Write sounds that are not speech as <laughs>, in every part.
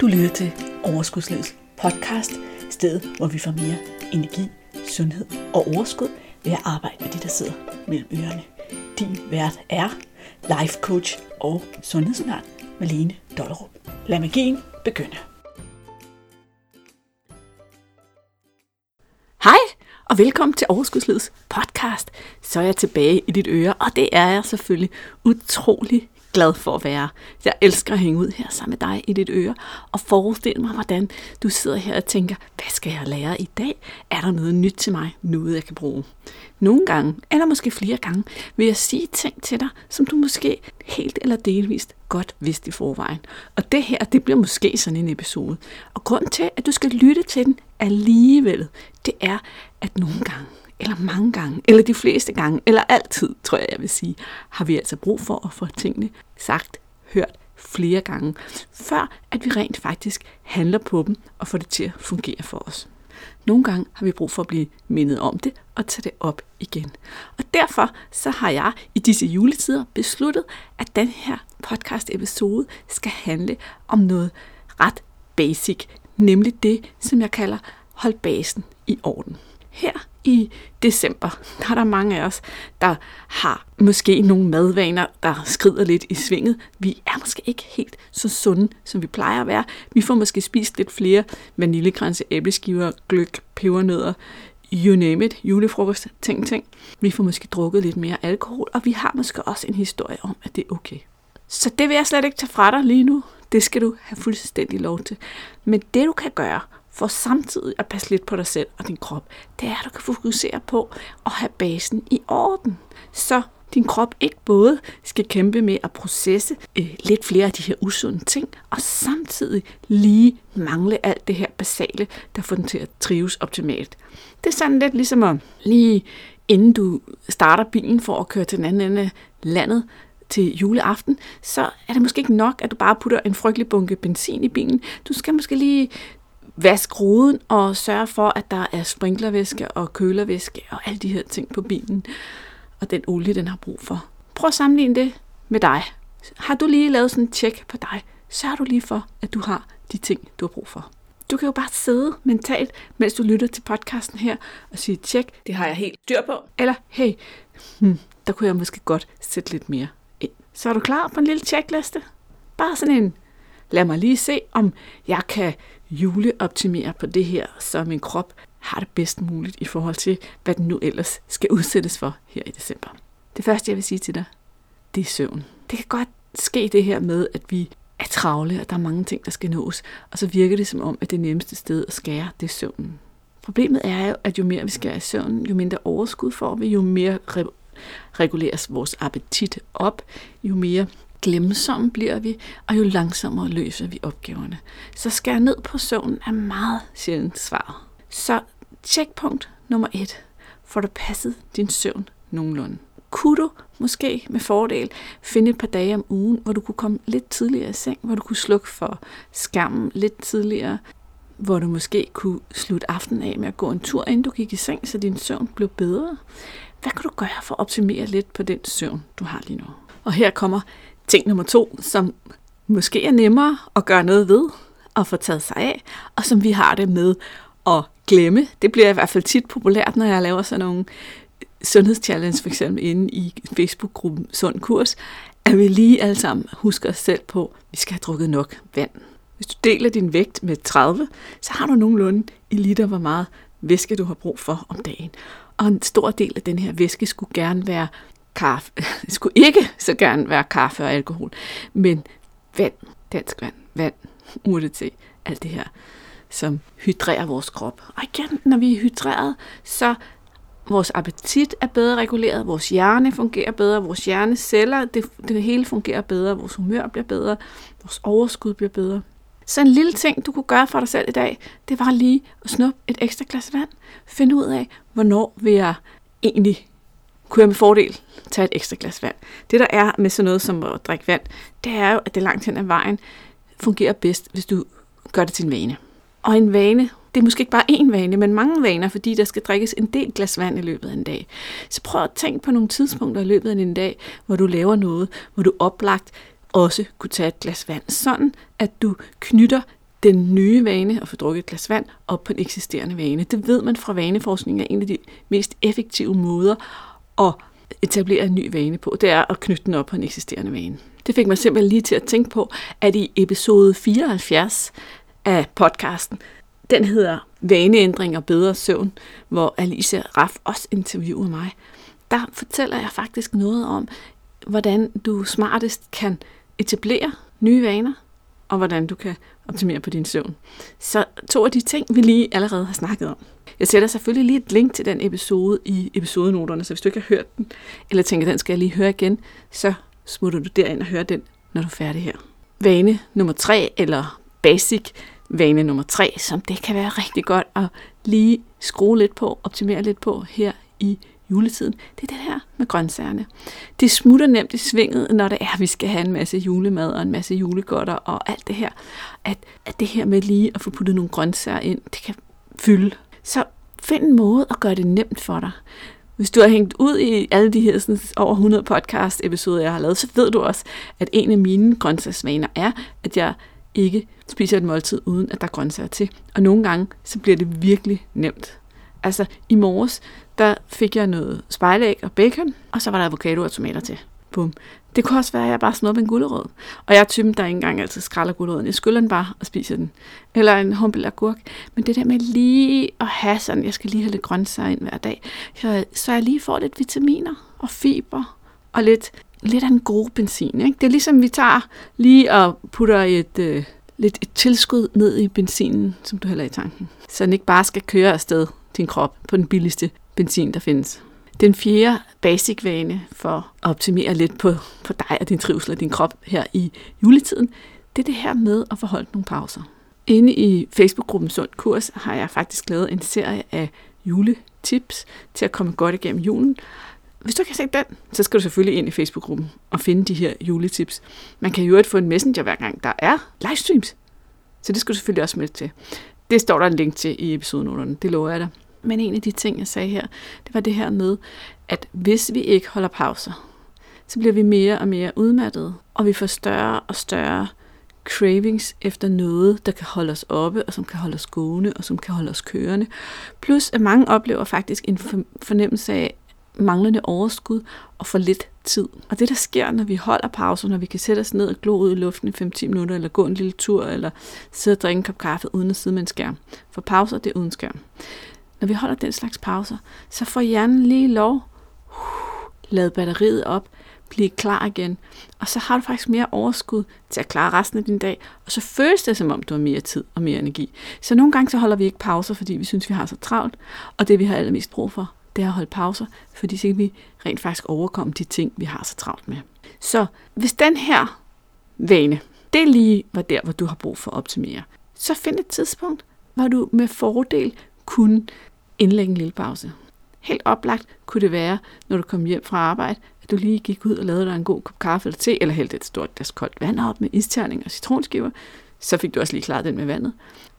Du lytter til Overskudslivets podcast, stedet hvor vi får mere energi, sundhed og overskud ved at arbejde med de, der sidder mellem ørerne. Din vært er life coach og sundhedsundern Malene Dollerup. Lad magien begynde. Hej og velkommen til Overskudslivets podcast. Så er jeg tilbage i dit øre, og det er jeg selvfølgelig utrolig glad for at være. Jeg elsker at hænge ud her sammen med dig i dit øre og forestille mig, hvordan du sidder her og tænker, hvad skal jeg lære i dag? Er der noget nyt til mig? Noget, jeg kan bruge? Nogle gange, eller måske flere gange, vil jeg sige ting til dig, som du måske helt eller delvist godt vidste i forvejen. Og det her, det bliver måske sådan en episode. Og grund til, at du skal lytte til den alligevel, det er, at nogle gange, eller mange gange, eller de fleste gange, eller altid, tror jeg, jeg vil sige, har vi altså brug for at få tingene sagt, hørt flere gange, før at vi rent faktisk handler på dem og får det til at fungere for os. Nogle gange har vi brug for at blive mindet om det og tage det op igen. Og derfor så har jeg i disse juletider besluttet, at den her podcast episode skal handle om noget ret basic, nemlig det, som jeg kalder hold basen i orden. Her i december, der er der mange af os, der har måske nogle madvaner, der skrider lidt i svinget. Vi er måske ikke helt så sunde, som vi plejer at være. Vi får måske spist lidt flere vaniljekranse, æbleskiver, gløk, pebernødder, you name it, julefrokost, ting, ting. Vi får måske drukket lidt mere alkohol, og vi har måske også en historie om, at det er okay. Så det vil jeg slet ikke tage fra dig lige nu. Det skal du have fuldstændig lov til. Men det du kan gøre, for samtidig at passe lidt på dig selv og din krop, det er, at du kan fokusere på at have basen i orden. Så din krop ikke både skal kæmpe med at processe øh, lidt flere af de her usunde ting, og samtidig lige mangle alt det her basale, der får den til at trives optimalt. Det er sådan lidt ligesom at lige inden du starter bilen for at køre til den anden ende af landet, til juleaften, så er det måske ikke nok, at du bare putter en frygtelig bunke benzin i bilen. Du skal måske lige vask ruden og sørge for, at der er sprinklervæske og kølervæske og alle de her ting på bilen, og den olie, den har brug for. Prøv at sammenligne det med dig. Har du lige lavet sådan en tjek på dig, sørg du lige for, at du har de ting, du har brug for. Du kan jo bare sidde mentalt, mens du lytter til podcasten her, og sige, tjek, det har jeg helt styr på. Eller, hey, hmm, der kunne jeg måske godt sætte lidt mere ind. Så er du klar på en lille tjekliste? Bare sådan en, lad mig lige se, om jeg kan juleoptimere på det her, så min krop har det bedst muligt i forhold til, hvad den nu ellers skal udsættes for her i december. Det første, jeg vil sige til dig, det er søvn. Det kan godt ske det her med, at vi er travle, og der er mange ting, der skal nås, og så virker det som om, at det nemmeste sted at skære, det er søvnen. Problemet er jo, at jo mere vi skærer i søvnen, jo mindre overskud får vi, jo mere re- reguleres vores appetit op, jo mere glemsomme bliver vi, og jo langsommere løser vi opgaverne. Så skær ned på søvnen er meget sjældent svaret. Så checkpunkt nummer et. Får du passet din søvn nogenlunde? Kunne du måske med fordel finde et par dage om ugen, hvor du kunne komme lidt tidligere i seng, hvor du kunne slukke for skærmen lidt tidligere, hvor du måske kunne slutte aftenen af med at gå en tur, inden du gik i seng, så din søvn blev bedre. Hvad kan du gøre for at optimere lidt på den søvn, du har lige nu? Og her kommer ting nummer to, som måske er nemmere at gøre noget ved og få taget sig af, og som vi har det med at glemme. Det bliver i hvert fald tit populært, når jeg laver sådan nogle sundhedschallenge, for eksempel inde i Facebook-gruppen Sund Kurs, at vi lige alle sammen husker os selv på, at vi skal have drukket nok vand. Hvis du deler din vægt med 30, så har du nogenlunde i liter, hvor meget væske du har brug for om dagen. Og en stor del af den her væske skulle gerne være kaffe. <laughs> Det skulle ikke så gerne være kaffe og alkohol, men vand, dansk vand, vand, <laughs> urte alt det her, som hydrerer vores krop. Og igen, når vi er hydreret, så vores appetit er bedre reguleret, vores hjerne fungerer bedre, vores hjerneceller, det, det hele fungerer bedre, vores humør bliver bedre, vores overskud bliver bedre. Så en lille ting, du kunne gøre for dig selv i dag, det var lige at snuppe et ekstra glas vand. Finde ud af, hvornår vil jeg egentlig kunne jeg med fordel tage et ekstra glas vand. Det der er med sådan noget som at drikke vand, det er jo, at det langt hen ad vejen fungerer bedst, hvis du gør det til en vane. Og en vane, det er måske ikke bare én vane, men mange vaner, fordi der skal drikkes en del glas vand i løbet af en dag. Så prøv at tænke på nogle tidspunkter i løbet af en dag, hvor du laver noget, hvor du oplagt også kunne tage et glas vand, sådan at du knytter den nye vane at få drukket et glas vand op på en eksisterende vane. Det ved man fra vaneforskning er en af de mest effektive måder at etablere en ny vane på. Det er at knytte den op på en eksisterende vane. Det fik mig simpelthen lige til at tænke på, at i episode 74 af podcasten, den hedder Vaneændring og bedre søvn, hvor Alicia Raff også interviewer mig. Der fortæller jeg faktisk noget om, hvordan du smartest kan etablere nye vaner, og hvordan du kan optimere på din søvn. Så to af de ting, vi lige allerede har snakket om. Jeg sætter selvfølgelig lige et link til den episode i episodenoterne, så hvis du ikke har hørt den, eller tænker, den skal jeg lige høre igen, så smutter du derind og hører den, når du er færdig her. Vane nummer tre, eller basic vane nummer tre, som det kan være rigtig godt at lige skrue lidt på, optimere lidt på her i juletiden, det er det her med grøntsagerne. Det smutter nemt i svinget, når det er, at vi skal have en masse julemad og en masse julegodter og alt det her. At, at det her med lige at få puttet nogle grøntsager ind, det kan fylde. Så find en måde at gøre det nemt for dig. Hvis du har hængt ud i alle de her sådan, over 100 podcast episoder, jeg har lavet, så ved du også, at en af mine grøntsagsvaner er, at jeg ikke spiser et måltid, uden at der er grøntsager til. Og nogle gange, så bliver det virkelig nemt. Altså, i morges, der fik jeg noget spejlæg og bacon, og så var der avocado og tomater til. Bum. Det kunne også være, at jeg bare snupper en gulerod. Og jeg er typen, der ikke engang altid skræller guleroden. Jeg skyller den bare og spiser den. Eller en humpel agurk. Men det der med lige at have sådan, jeg skal lige have lidt grøntsager ind hver dag, så, så jeg lige får lidt vitaminer og fiber og lidt, lidt af en god benzin. Ikke? Det er ligesom, vi tager lige og putter et, øh, lidt et tilskud ned i benzinen, som du hælder i tanken. Så den ikke bare skal køre afsted din krop på den billigste benzin, der findes. Den fjerde basic vane for at optimere lidt på, på dig og din trivsel og din krop her i juletiden, det er det her med at forholde nogle pauser. Inde i Facebook-gruppen Sund Kurs har jeg faktisk lavet en serie af juletips til at komme godt igennem julen. Hvis du ikke har set den, så skal du selvfølgelig ind i Facebook-gruppen og finde de her juletips. Man kan jo øvrigt få en messenger hver gang, der er livestreams. Så det skal du selvfølgelig også med til. Det står der en link til i episodenoterne, det lover jeg dig. Men en af de ting, jeg sagde her, det var det her med, at hvis vi ikke holder pauser, så bliver vi mere og mere udmattede, og vi får større og større cravings efter noget, der kan holde os oppe, og som kan holde os gående, og som kan holde os kørende. Plus at mange oplever faktisk en fornemmelse af manglende overskud og for lidt tid. Og det, der sker, når vi holder pauser, når vi kan sætte os ned og glo ud i luften i 5-10 minutter, eller gå en lille tur, eller sidde og drikke en kop kaffe uden at sidde med en skærm. For pauser, det er uden skærm. Når vi holder den slags pauser, så får hjernen lige lov, uh, lad batteriet op, blive klar igen, og så har du faktisk mere overskud til at klare resten af din dag, og så føles det som om, du har mere tid og mere energi. Så nogle gange så holder vi ikke pauser, fordi vi synes, vi har så travlt, og det vi har allermest brug for, det er at holde pauser, fordi så kan vi rent faktisk overkomme de ting, vi har så travlt med. Så hvis den her vane, det lige var der, hvor du har brug for at optimere, så find et tidspunkt, hvor du med fordel kunne indlægge en lille pause. Helt oplagt kunne det være, når du kom hjem fra arbejde, at du lige gik ud og lavede dig en god kop kaffe eller te, eller hældte et stort glas koldt vand op med isterning og citronskiver. Så fik du også lige klaret den med vandet.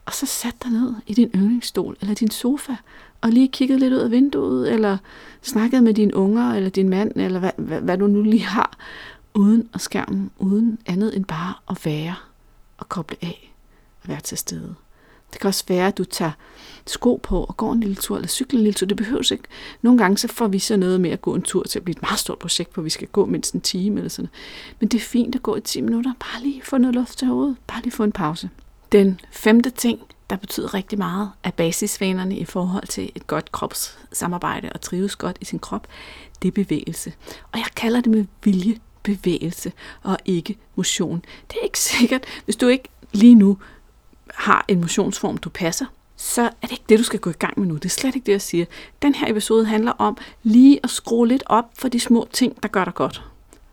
Og så sat dig ned i din yndlingsstol eller din sofa, og lige kiggede lidt ud af vinduet, eller snakkede med dine unger, eller din mand, eller hvad, hvad, hvad du nu lige har, uden at skærmen, uden andet end bare at være og koble af og være til stede. Det kan også være, at du tager sko på og går en lille tur, eller cykler en lille tur. Det behøves ikke. Nogle gange så får vi så noget med at gå en tur til at blive et meget stort projekt, hvor vi skal gå mindst en time eller sådan Men det er fint at gå i 10 minutter. Bare lige få noget luft til hovedet. Bare lige få en pause. Den femte ting, der betyder rigtig meget er basisvanerne i forhold til et godt kropssamarbejde og trives godt i sin krop, det er bevægelse. Og jeg kalder det med vilje bevægelse og ikke motion. Det er ikke sikkert, hvis du ikke lige nu har en motionsform, du passer, så er det ikke det, du skal gå i gang med nu. Det er slet ikke det, jeg siger. Den her episode handler om lige at skrue lidt op for de små ting, der gør dig godt.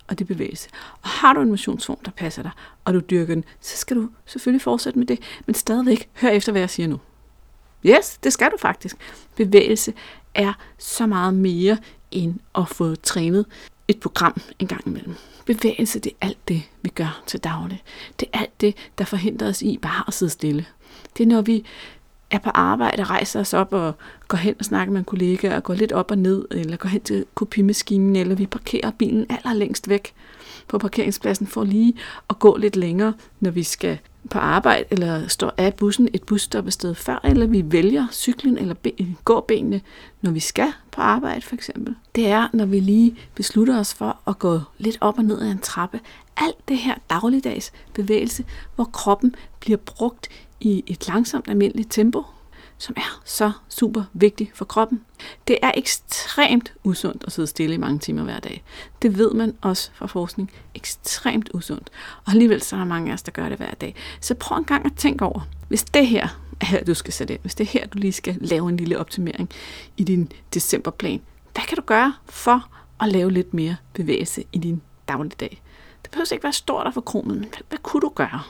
Og det bevægelse. Og har du en motionsform, der passer dig, og du dyrker den, så skal du selvfølgelig fortsætte med det. Men stadigvæk, hør efter, hvad jeg siger nu. Yes, det skal du faktisk. Bevægelse er så meget mere end at få trænet et program en gang imellem. Bevægelse, det er alt det, vi gør til daglig. Det er alt det, der forhindrer os i bare at sidde stille. Det er, når vi er på arbejde, rejser os op og går hen og snakker med en kollega, og går lidt op og ned, eller går hen til kopimaskinen, eller vi parkerer bilen allerlængst væk på parkeringspladsen for lige at gå lidt længere, når vi skal på arbejde, eller står af bussen et busstoppested før, eller vi vælger cyklen eller gåbenene, når vi skal på arbejde for eksempel. Det er, når vi lige beslutter os for at gå lidt op og ned ad en trappe. Alt det her dagligdags bevægelse, hvor kroppen bliver brugt i et langsomt almindeligt tempo, som er så super vigtig for kroppen. Det er ekstremt usundt at sidde stille i mange timer hver dag. Det ved man også fra forskning. Ekstremt usundt. Og alligevel så er der mange af os, der gør det hver dag. Så prøv en gang at tænke over, hvis det her er her, du skal sætte ind, hvis det er her, du lige skal lave en lille optimering i din decemberplan, hvad kan du gøre for at lave lidt mere bevægelse i din dagligdag? Det behøver ikke være stort og for kromet, men hvad, hvad kunne du gøre?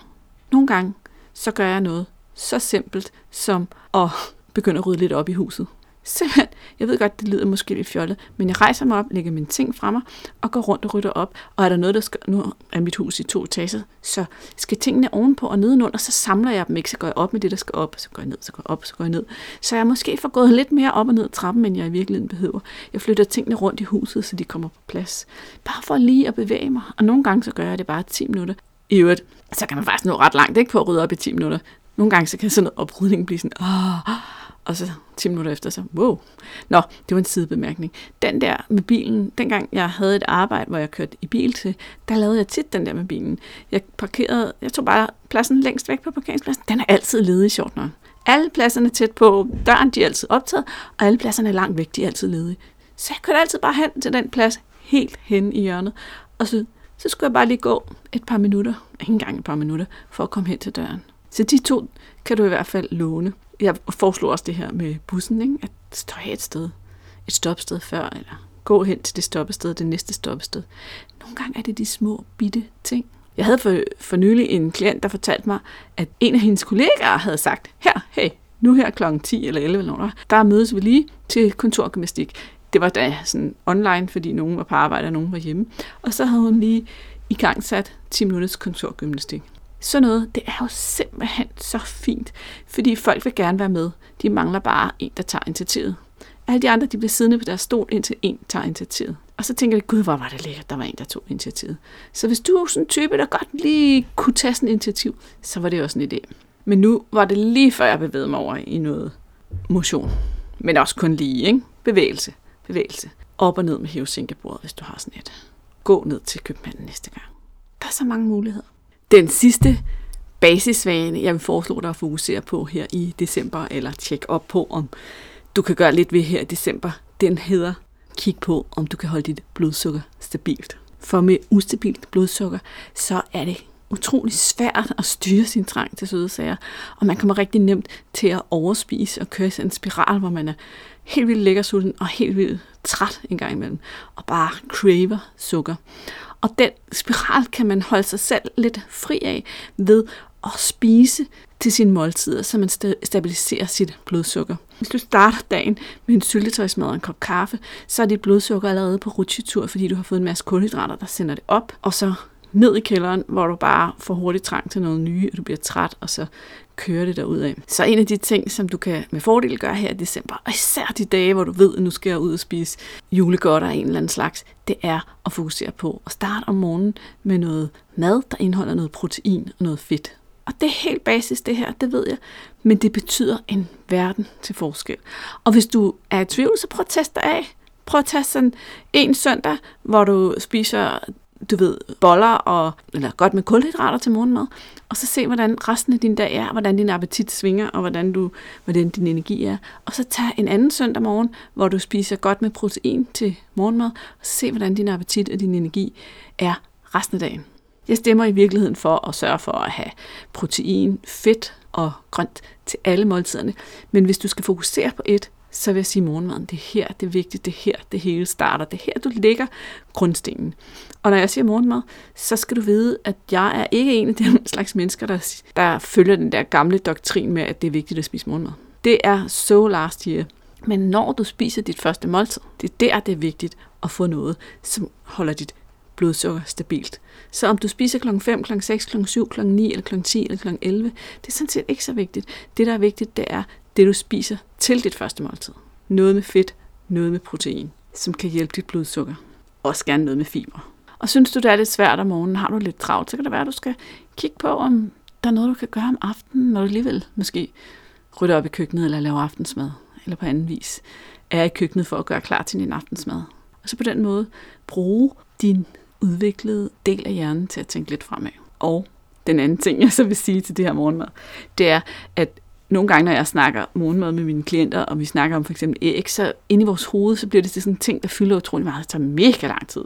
Nogle gange, så gør jeg noget så simpelt som at begynde at rydde lidt op i huset. Simpelthen, jeg ved godt, det lyder måske lidt fjollet, men jeg rejser mig op, lægger mine ting fra mig og går rundt og rydder op. Og er der noget, der skal, nu er mit hus i to etager, så skal tingene ovenpå og nedenunder, så samler jeg dem ikke, så går jeg op med det, der skal op, så går jeg ned, så går jeg op, så går jeg ned. Så jeg måske får gået lidt mere op og ned ad trappen, end jeg i virkeligheden behøver. Jeg flytter tingene rundt i huset, så de kommer på plads. Bare for lige at bevæge mig. Og nogle gange så gør jeg det bare 10 minutter. I øvrigt, så kan man faktisk nå ret langt ikke på at rydde op i 10 minutter. Nogle gange så kan sådan noget oprydning blive sådan, åh, og så 10 minutter efter, så wow. Nå, det var en sidebemærkning. Den der med bilen, dengang jeg havde et arbejde, hvor jeg kørte i bil til, der lavede jeg tit den der med bilen. Jeg parkerede, jeg tog bare pladsen længst væk på parkeringspladsen. Den er altid ledig, sjovt nok. Alle pladserne tæt på døren, de er altid optaget, og alle pladserne langt væk, de er altid ledige. Så jeg kørte altid bare hen til den plads, helt hen i hjørnet. Og så, så skulle jeg bare lige gå et par minutter, ikke engang et par minutter, for at komme hen til døren. Så de to kan du i hvert fald låne. Jeg foreslår også det her med bussen, ikke? at stå et sted, et stopsted før, eller gå hen til det stoppested, det næste stoppested. Nogle gange er det de små, bitte ting. Jeg havde for, for nylig en klient, der fortalte mig, at en af hendes kollegaer havde sagt, her, hey, nu her klokken 10 eller 11 eller der mødes vi lige til kontorgymnastik. Det var da sådan online, fordi nogen var på arbejde, og nogen var hjemme. Og så havde hun lige i gang sat 10 minutters kontorgymnastik. Sådan noget, det er jo simpelthen så fint, fordi folk vil gerne være med. De mangler bare en, der tager initiativet. Alle de andre, de bliver siddende på deres stol, indtil en tager initiativet. Og så tænker de, gud, hvor var det lækkert, der var en, der tog initiativet. Så hvis du er sådan en type, der godt lige kunne tage sådan et initiativ, så var det også en idé. Men nu var det lige før jeg bevægede mig over i noget motion. Men også kun lige, ikke? Bevægelse. Bevægelse. Op og ned med hævesænkebordet, hvis du har sådan et. Gå ned til købmanden næste gang. Der er så mange muligheder. Den sidste basisvane, jeg vil foreslå dig at fokusere på her i december, eller tjekke op på, om du kan gøre lidt ved her i december, den hedder kig på, om du kan holde dit blodsukker stabilt. For med ustabilt blodsukker, så er det utrolig svært at styre sin trang til søde sager, og man kommer rigtig nemt til at overspise og køre i en spiral, hvor man er helt vildt lækker sulten og helt vildt træt en gang imellem, og bare craver sukker. Og den spiral kan man holde sig selv lidt fri af ved at spise til sine måltider, så man stabiliserer sit blodsukker. Hvis du starter dagen med en syltetøjsmad og en kop kaffe, så er dit blodsukker allerede på rutsjetur, fordi du har fået en masse kulhydrater, der sender det op, og så ned i kælderen, hvor du bare får hurtigt trang til noget nye, og du bliver træt, og så kører det derud af. Så en af de ting, som du kan med fordel gøre her i december, og især de dage, hvor du ved, at nu skal jeg ud og spise julegodter af en eller anden slags, det er at fokusere på at starte om morgenen med noget mad, der indeholder noget protein og noget fedt. Og det er helt basis det her, det ved jeg. Men det betyder en verden til forskel. Og hvis du er i tvivl, så prøv at teste af. Prøv at tage sådan en søndag, hvor du spiser du ved, boller og, eller godt med kulhydrater til morgenmad, og så se, hvordan resten af din dag er, hvordan din appetit svinger, og hvordan, du, hvordan din energi er. Og så tag en anden søndag morgen, hvor du spiser godt med protein til morgenmad, og så se, hvordan din appetit og din energi er resten af dagen. Jeg stemmer i virkeligheden for at sørge for at have protein, fedt og grønt til alle måltiderne. Men hvis du skal fokusere på et, så vil jeg sige morgenmaden. Det er her, det er vigtigt, det er her, det hele starter. Det er her, du lægger grundstenen. Og når jeg siger morgenmad, så skal du vide, at jeg er ikke en af den <laughs> slags mennesker, der, der følger den der gamle doktrin med, at det er vigtigt at spise morgenmad. Det er så last year. Men når du spiser dit første måltid, det er der, det er vigtigt at få noget, som holder dit blodsukker stabilt. Så om du spiser kl. 5, kl. 6, kl. 7, kl. 9, eller kl. 10 eller kl. 11, det er sådan set ikke så vigtigt. Det, der er vigtigt, det er det, du spiser til dit første måltid. Noget med fedt, noget med protein, som kan hjælpe dit blodsukker. Også gerne noget med fiber. Og synes du, det er lidt svært om morgenen, har du lidt travlt, så kan det være, at du skal kigge på, om der er noget, du kan gøre om aftenen, når du alligevel måske rydder op i køkkenet eller laver aftensmad, eller på anden vis er i køkkenet for at gøre klar til din aftensmad. Og så på den måde bruge din udviklede del af hjernen til at tænke lidt fremad. Og den anden ting, jeg så vil sige til det her morgenmad, det er, at nogle gange, når jeg snakker morgenmad med mine klienter, og vi snakker om for eksempel æg, så inde i vores hoved, så bliver det sådan en ting, der fylder utrolig meget. Det tager mega lang tid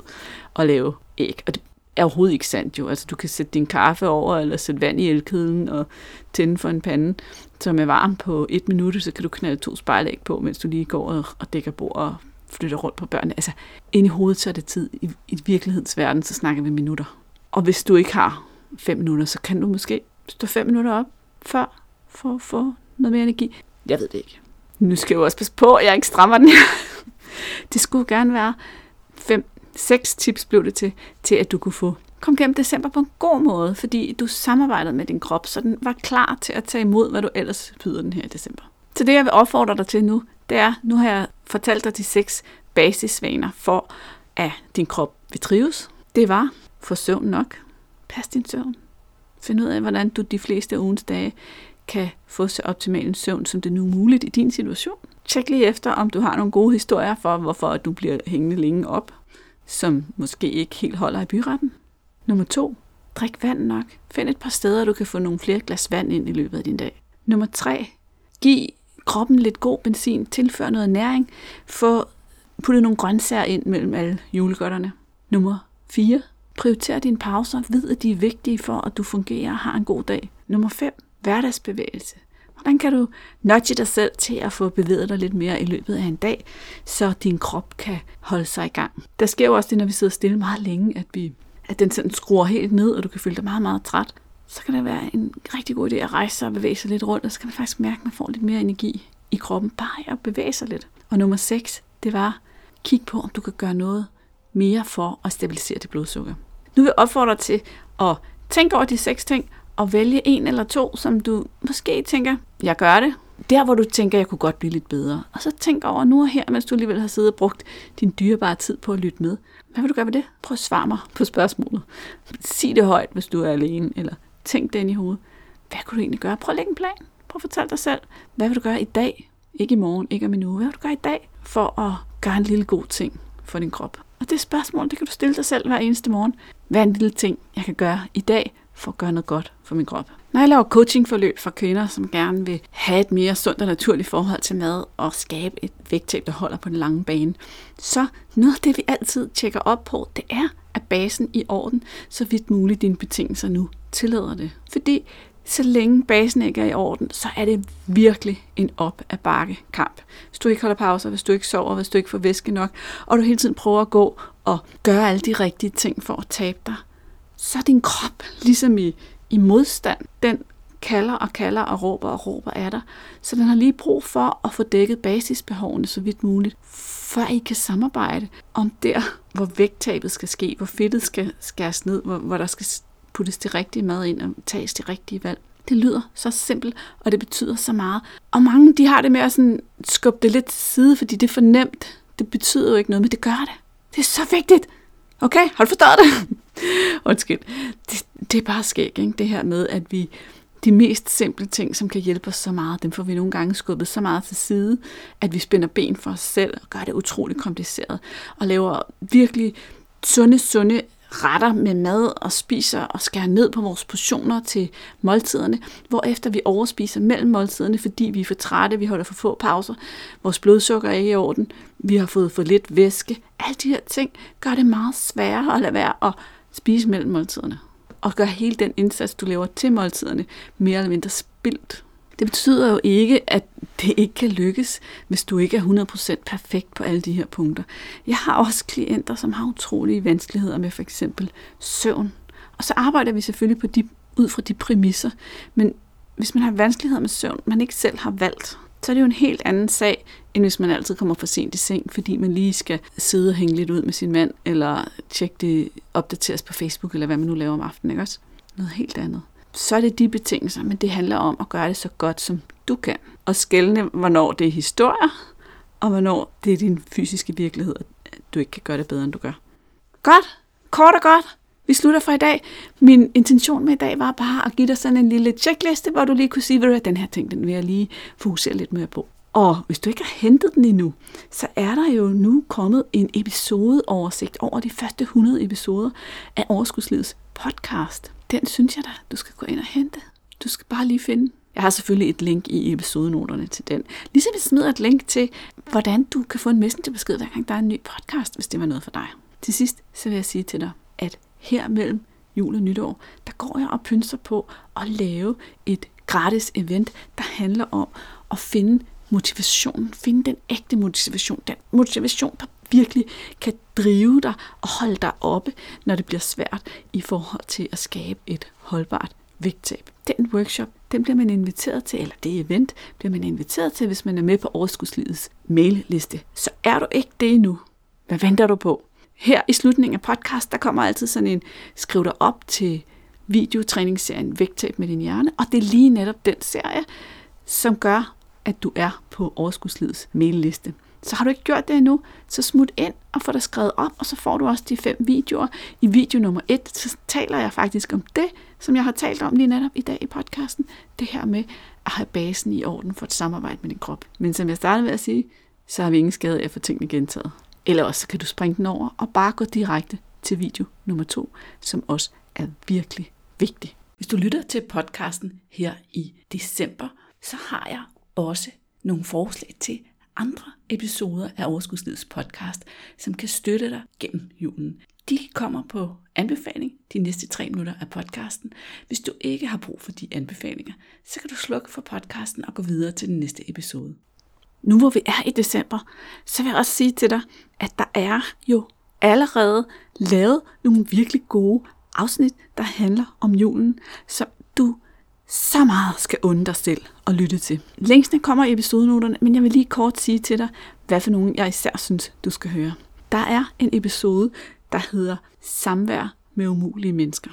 at lave æg. Og det er overhovedet ikke sandt jo. Altså, du kan sætte din kaffe over, eller sætte vand i elkedlen og tænde for en pande, som er varm på et minut, så kan du knalde to spejlæg på, mens du lige går og dækker bord og flytter rundt på børnene. Altså, ind i hovedet, så er det tid. I, i virkelighedens verden, så snakker vi minutter. Og hvis du ikke har fem minutter, så kan du måske stå fem minutter op før for at få noget mere energi. Jeg ved det ikke. Nu skal jeg jo også passe på, at jeg ikke strammer den her. <laughs> Det skulle gerne være fem, seks tips blev det til, til at du kunne få kom gennem december på en god måde, fordi du samarbejdede med din krop, så den var klar til at tage imod, hvad du ellers byder den her i december. Så det, jeg vil opfordre dig til nu, det er, nu har jeg fortalt dig de seks basisvaner for, at din krop vil trives. Det var, få søvn nok. Pas din søvn. Find ud af, hvordan du de fleste af ugens dage kan få så optimal en søvn, som det nu er muligt i din situation. Tjek lige efter, om du har nogle gode historier for, hvorfor du bliver hængende længe op, som måske ikke helt holder i byretten. Nummer to, drik vand nok. Find et par steder, du kan få nogle flere glas vand ind i løbet af din dag. Nummer tre, giv kroppen lidt god benzin, tilfør noget næring, få puttet nogle grøntsager ind mellem alle julegodterne. Nummer 4. Prioriter dine pauser. Vid, at de er vigtige for, at du fungerer og har en god dag. Nummer 5. Hverdagsbevægelse. Hvordan kan du nudge dig selv til at få bevæget dig lidt mere i løbet af en dag, så din krop kan holde sig i gang? Der sker jo også det, når vi sidder stille meget længe, at, vi, at den sådan skruer helt ned, og du kan føle dig meget, meget træt. Så kan det være en rigtig god idé at rejse sig og bevæge sig lidt rundt, og så kan man faktisk mærke, at man får lidt mere energi i kroppen, bare at bevæge sig lidt. Og nummer 6, det var, kig på, om du kan gøre noget mere for at stabilisere dit blodsukker. Nu vil jeg opfordre dig til at tænke over de seks ting, og vælge en eller to, som du måske tænker, jeg gør det. Der, hvor du tænker, jeg kunne godt blive lidt bedre. Og så tænk over nu og her, mens du alligevel har siddet og brugt din dyrebare tid på at lytte med. Hvad vil du gøre ved det? Prøv at svare mig på spørgsmålet. Sig det højt, hvis du er alene, eller tænk det ind i hovedet. Hvad kunne du egentlig gøre? Prøv at lægge en plan. Prøv at fortælle dig selv, hvad vil du gøre i dag? Ikke i morgen, ikke om en uge. Hvad vil du gøre i dag for at gøre en lille god ting for din krop? Og det spørgsmål, det kan du stille dig selv hver eneste morgen. Hvad er en lille ting, jeg kan gøre i dag for at gøre noget godt for min krop? Når jeg laver coachingforløb for kvinder, som gerne vil have et mere sundt og naturligt forhold til mad og skabe et vægttab, der holder på den lange bane, så noget af det, vi altid tjekker op på, det er, at basen i orden, så vidt muligt dine betingelser nu tillader det. Fordi så længe basen ikke er i orden, så er det virkelig en op ad bakke kamp. Hvis du ikke holder pauser, hvis du ikke sover, hvis du ikke får væske nok, og du hele tiden prøver at gå og gøre alle de rigtige ting for at tabe dig, så er din krop ligesom i, i modstand. Den kalder og kalder og råber og råber af dig. Så den har lige brug for at få dækket basisbehovene så vidt muligt, før I kan samarbejde om der, hvor vægttabet skal ske, hvor fedtet skal skæres ned, hvor, hvor der skal puttes det rigtige mad ind og tages det rigtige valg. Det lyder så simpelt, og det betyder så meget. Og mange de har det med at sådan skubbe det lidt til side, fordi det er for nemt. Det betyder jo ikke noget, men det gør det. Det er så vigtigt. Okay, har du forstået det? <laughs> Undskyld. Det, det er bare skæg, ikke? det her med, at vi de mest simple ting, som kan hjælpe os så meget, dem får vi nogle gange skubbet så meget til side, at vi spænder ben for os selv og gør det utroligt kompliceret og laver virkelig sunde, sunde retter med mad og spiser og skærer ned på vores portioner til måltiderne, hvor efter vi overspiser mellem måltiderne, fordi vi er for trætte, vi holder for få pauser, vores blodsukker er ikke i orden, vi har fået for lidt væske. Alle de her ting gør det meget sværere at lade være at spise mellem måltiderne. Og gør hele den indsats, du laver til måltiderne, mere eller mindre spildt. Det betyder jo ikke, at det ikke kan lykkes, hvis du ikke er 100% perfekt på alle de her punkter. Jeg har også klienter, som har utrolige vanskeligheder med for eksempel søvn. Og så arbejder vi selvfølgelig på de, ud fra de præmisser. Men hvis man har vanskeligheder med søvn, man ikke selv har valgt, så er det jo en helt anden sag, end hvis man altid kommer for sent i seng, fordi man lige skal sidde og hænge lidt ud med sin mand, eller tjekke det opdateres på Facebook, eller hvad man nu laver om aftenen, ikke også? Noget helt andet så er det de betingelser, men det handler om at gøre det så godt, som du kan. Og skældne, hvornår det er historier, og hvornår det er din fysiske virkelighed, at du ikke kan gøre det bedre, end du gør. Godt, kort og godt. Vi slutter for i dag. Min intention med i dag var bare at give dig sådan en lille checkliste, hvor du lige kunne sige, at den her ting, den vil jeg lige fokusere lidt mere på. Og hvis du ikke har hentet den endnu, så er der jo nu kommet en episodeoversigt over de første 100 episoder af Overskudslivets podcast. Den synes jeg da, du skal gå ind og hente. Du skal bare lige finde. Jeg har selvfølgelig et link i episodenoterne til den. Ligesom jeg smider et link til, hvordan du kan få en messengerbesked, hver gang der er en ny podcast, hvis det var noget for dig. Til sidst så vil jeg sige til dig, at her mellem jul og nytår, der går jeg og pynser på at lave et gratis event, der handler om at finde motivation, finde den ægte motivation, den motivation, der virkelig kan drive dig og holde dig oppe, når det bliver svært i forhold til at skabe et holdbart vægttab. Den workshop, den bliver man inviteret til, eller det event bliver man inviteret til, hvis man er med på Overskudslivets mailliste. Så er du ikke det endnu, hvad venter du på? Her i slutningen af podcast, der kommer altid sådan en, skriv dig op til videotræningsserien Vægttab med din hjerne, og det er lige netop den serie, som gør, at du er på Overskudslivets mailliste. Så har du ikke gjort det endnu, så smut ind og få dig skrevet op, og så får du også de fem videoer. I video nummer et, så taler jeg faktisk om det, som jeg har talt om lige netop i dag i podcasten. Det her med at have basen i orden for et samarbejde med din krop. Men som jeg startede med at sige, så har vi ingen skade af at få tingene gentaget. Eller også kan du springe den over og bare gå direkte til video nummer to, som også er virkelig vigtig. Hvis du lytter til podcasten her i december, så har jeg også nogle forslag til andre episoder af Overskudslivets podcast, som kan støtte dig gennem julen. De kommer på anbefaling de næste tre minutter af podcasten. Hvis du ikke har brug for de anbefalinger, så kan du slukke for podcasten og gå videre til den næste episode. Nu hvor vi er i december, så vil jeg også sige til dig, at der er jo allerede lavet nogle virkelig gode afsnit, der handler om julen, som du så meget skal unde dig selv og lytte til. Længstene kommer i episodenoterne, men jeg vil lige kort sige til dig, hvad for nogen jeg især synes, du skal høre. Der er en episode, der hedder Samvær med umulige mennesker.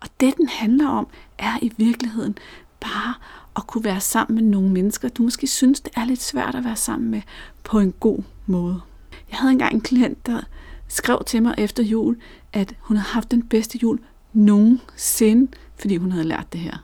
Og det, den handler om, er i virkeligheden bare at kunne være sammen med nogle mennesker, du måske synes, det er lidt svært at være sammen med på en god måde. Jeg havde engang en klient, der skrev til mig efter jul, at hun havde haft den bedste jul nogensinde, fordi hun havde lært det her.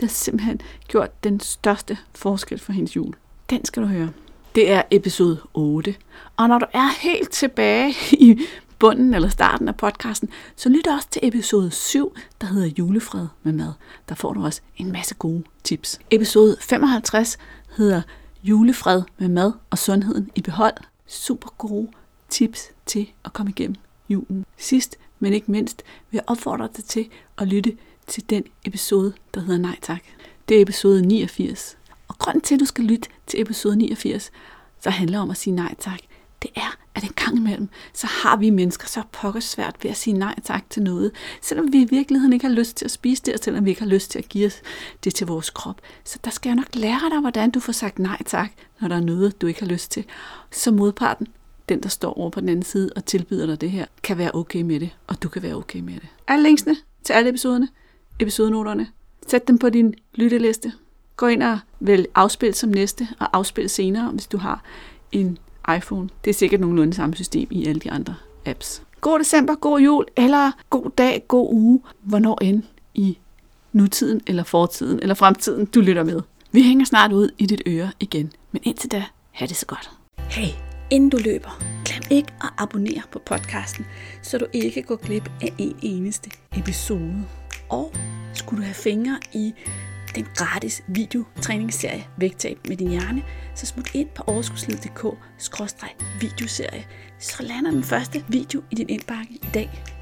Det har simpelthen gjort den største forskel for hendes jul. Den skal du høre. Det er episode 8. Og når du er helt tilbage i bunden eller starten af podcasten, så lyt også til episode 7, der hedder Julefred med mad. Der får du også en masse gode tips. Episode 55 hedder Julefred med mad og sundheden i behold. Super gode tips til at komme igennem julen. Sidst, men ikke mindst, vil jeg opfordre dig til at lytte til den episode, der hedder Nej Tak. Det er episode 89. Og grunden til, at du skal lytte til episode 89, så handler om at sige nej tak, det er, at en gang imellem, så har vi mennesker så pokker svært ved at sige nej tak til noget, selvom vi i virkeligheden ikke har lyst til at spise det, og selvom vi ikke har lyst til at give det til vores krop. Så der skal jeg nok lære dig, hvordan du får sagt nej tak, når der er noget, du ikke har lyst til. Så modparten, den der står over på den anden side og tilbyder dig det her, kan være okay med det, og du kan være okay med det. Alle linksene til alle episoderne, episodenoterne, sæt dem på din lytteliste. Gå ind og vælg afspil som næste, og afspil senere, hvis du har en iPhone. Det er sikkert nogenlunde samme system i alle de andre apps. God december, god jul, eller god dag, god uge, hvornår end i nutiden, eller fortiden, eller fremtiden, du lytter med. Vi hænger snart ud i dit øre igen, men indtil da, have det så godt. Hey, inden du løber, glem ikke at abonnere på podcasten, så du ikke går glip af en eneste episode. Og skulle du have fingre i den gratis videotræningsserie Vægtab med din hjerne, så smut ind på overskudslivet.dk-videoserie, så lander den første video i din indbakke i dag.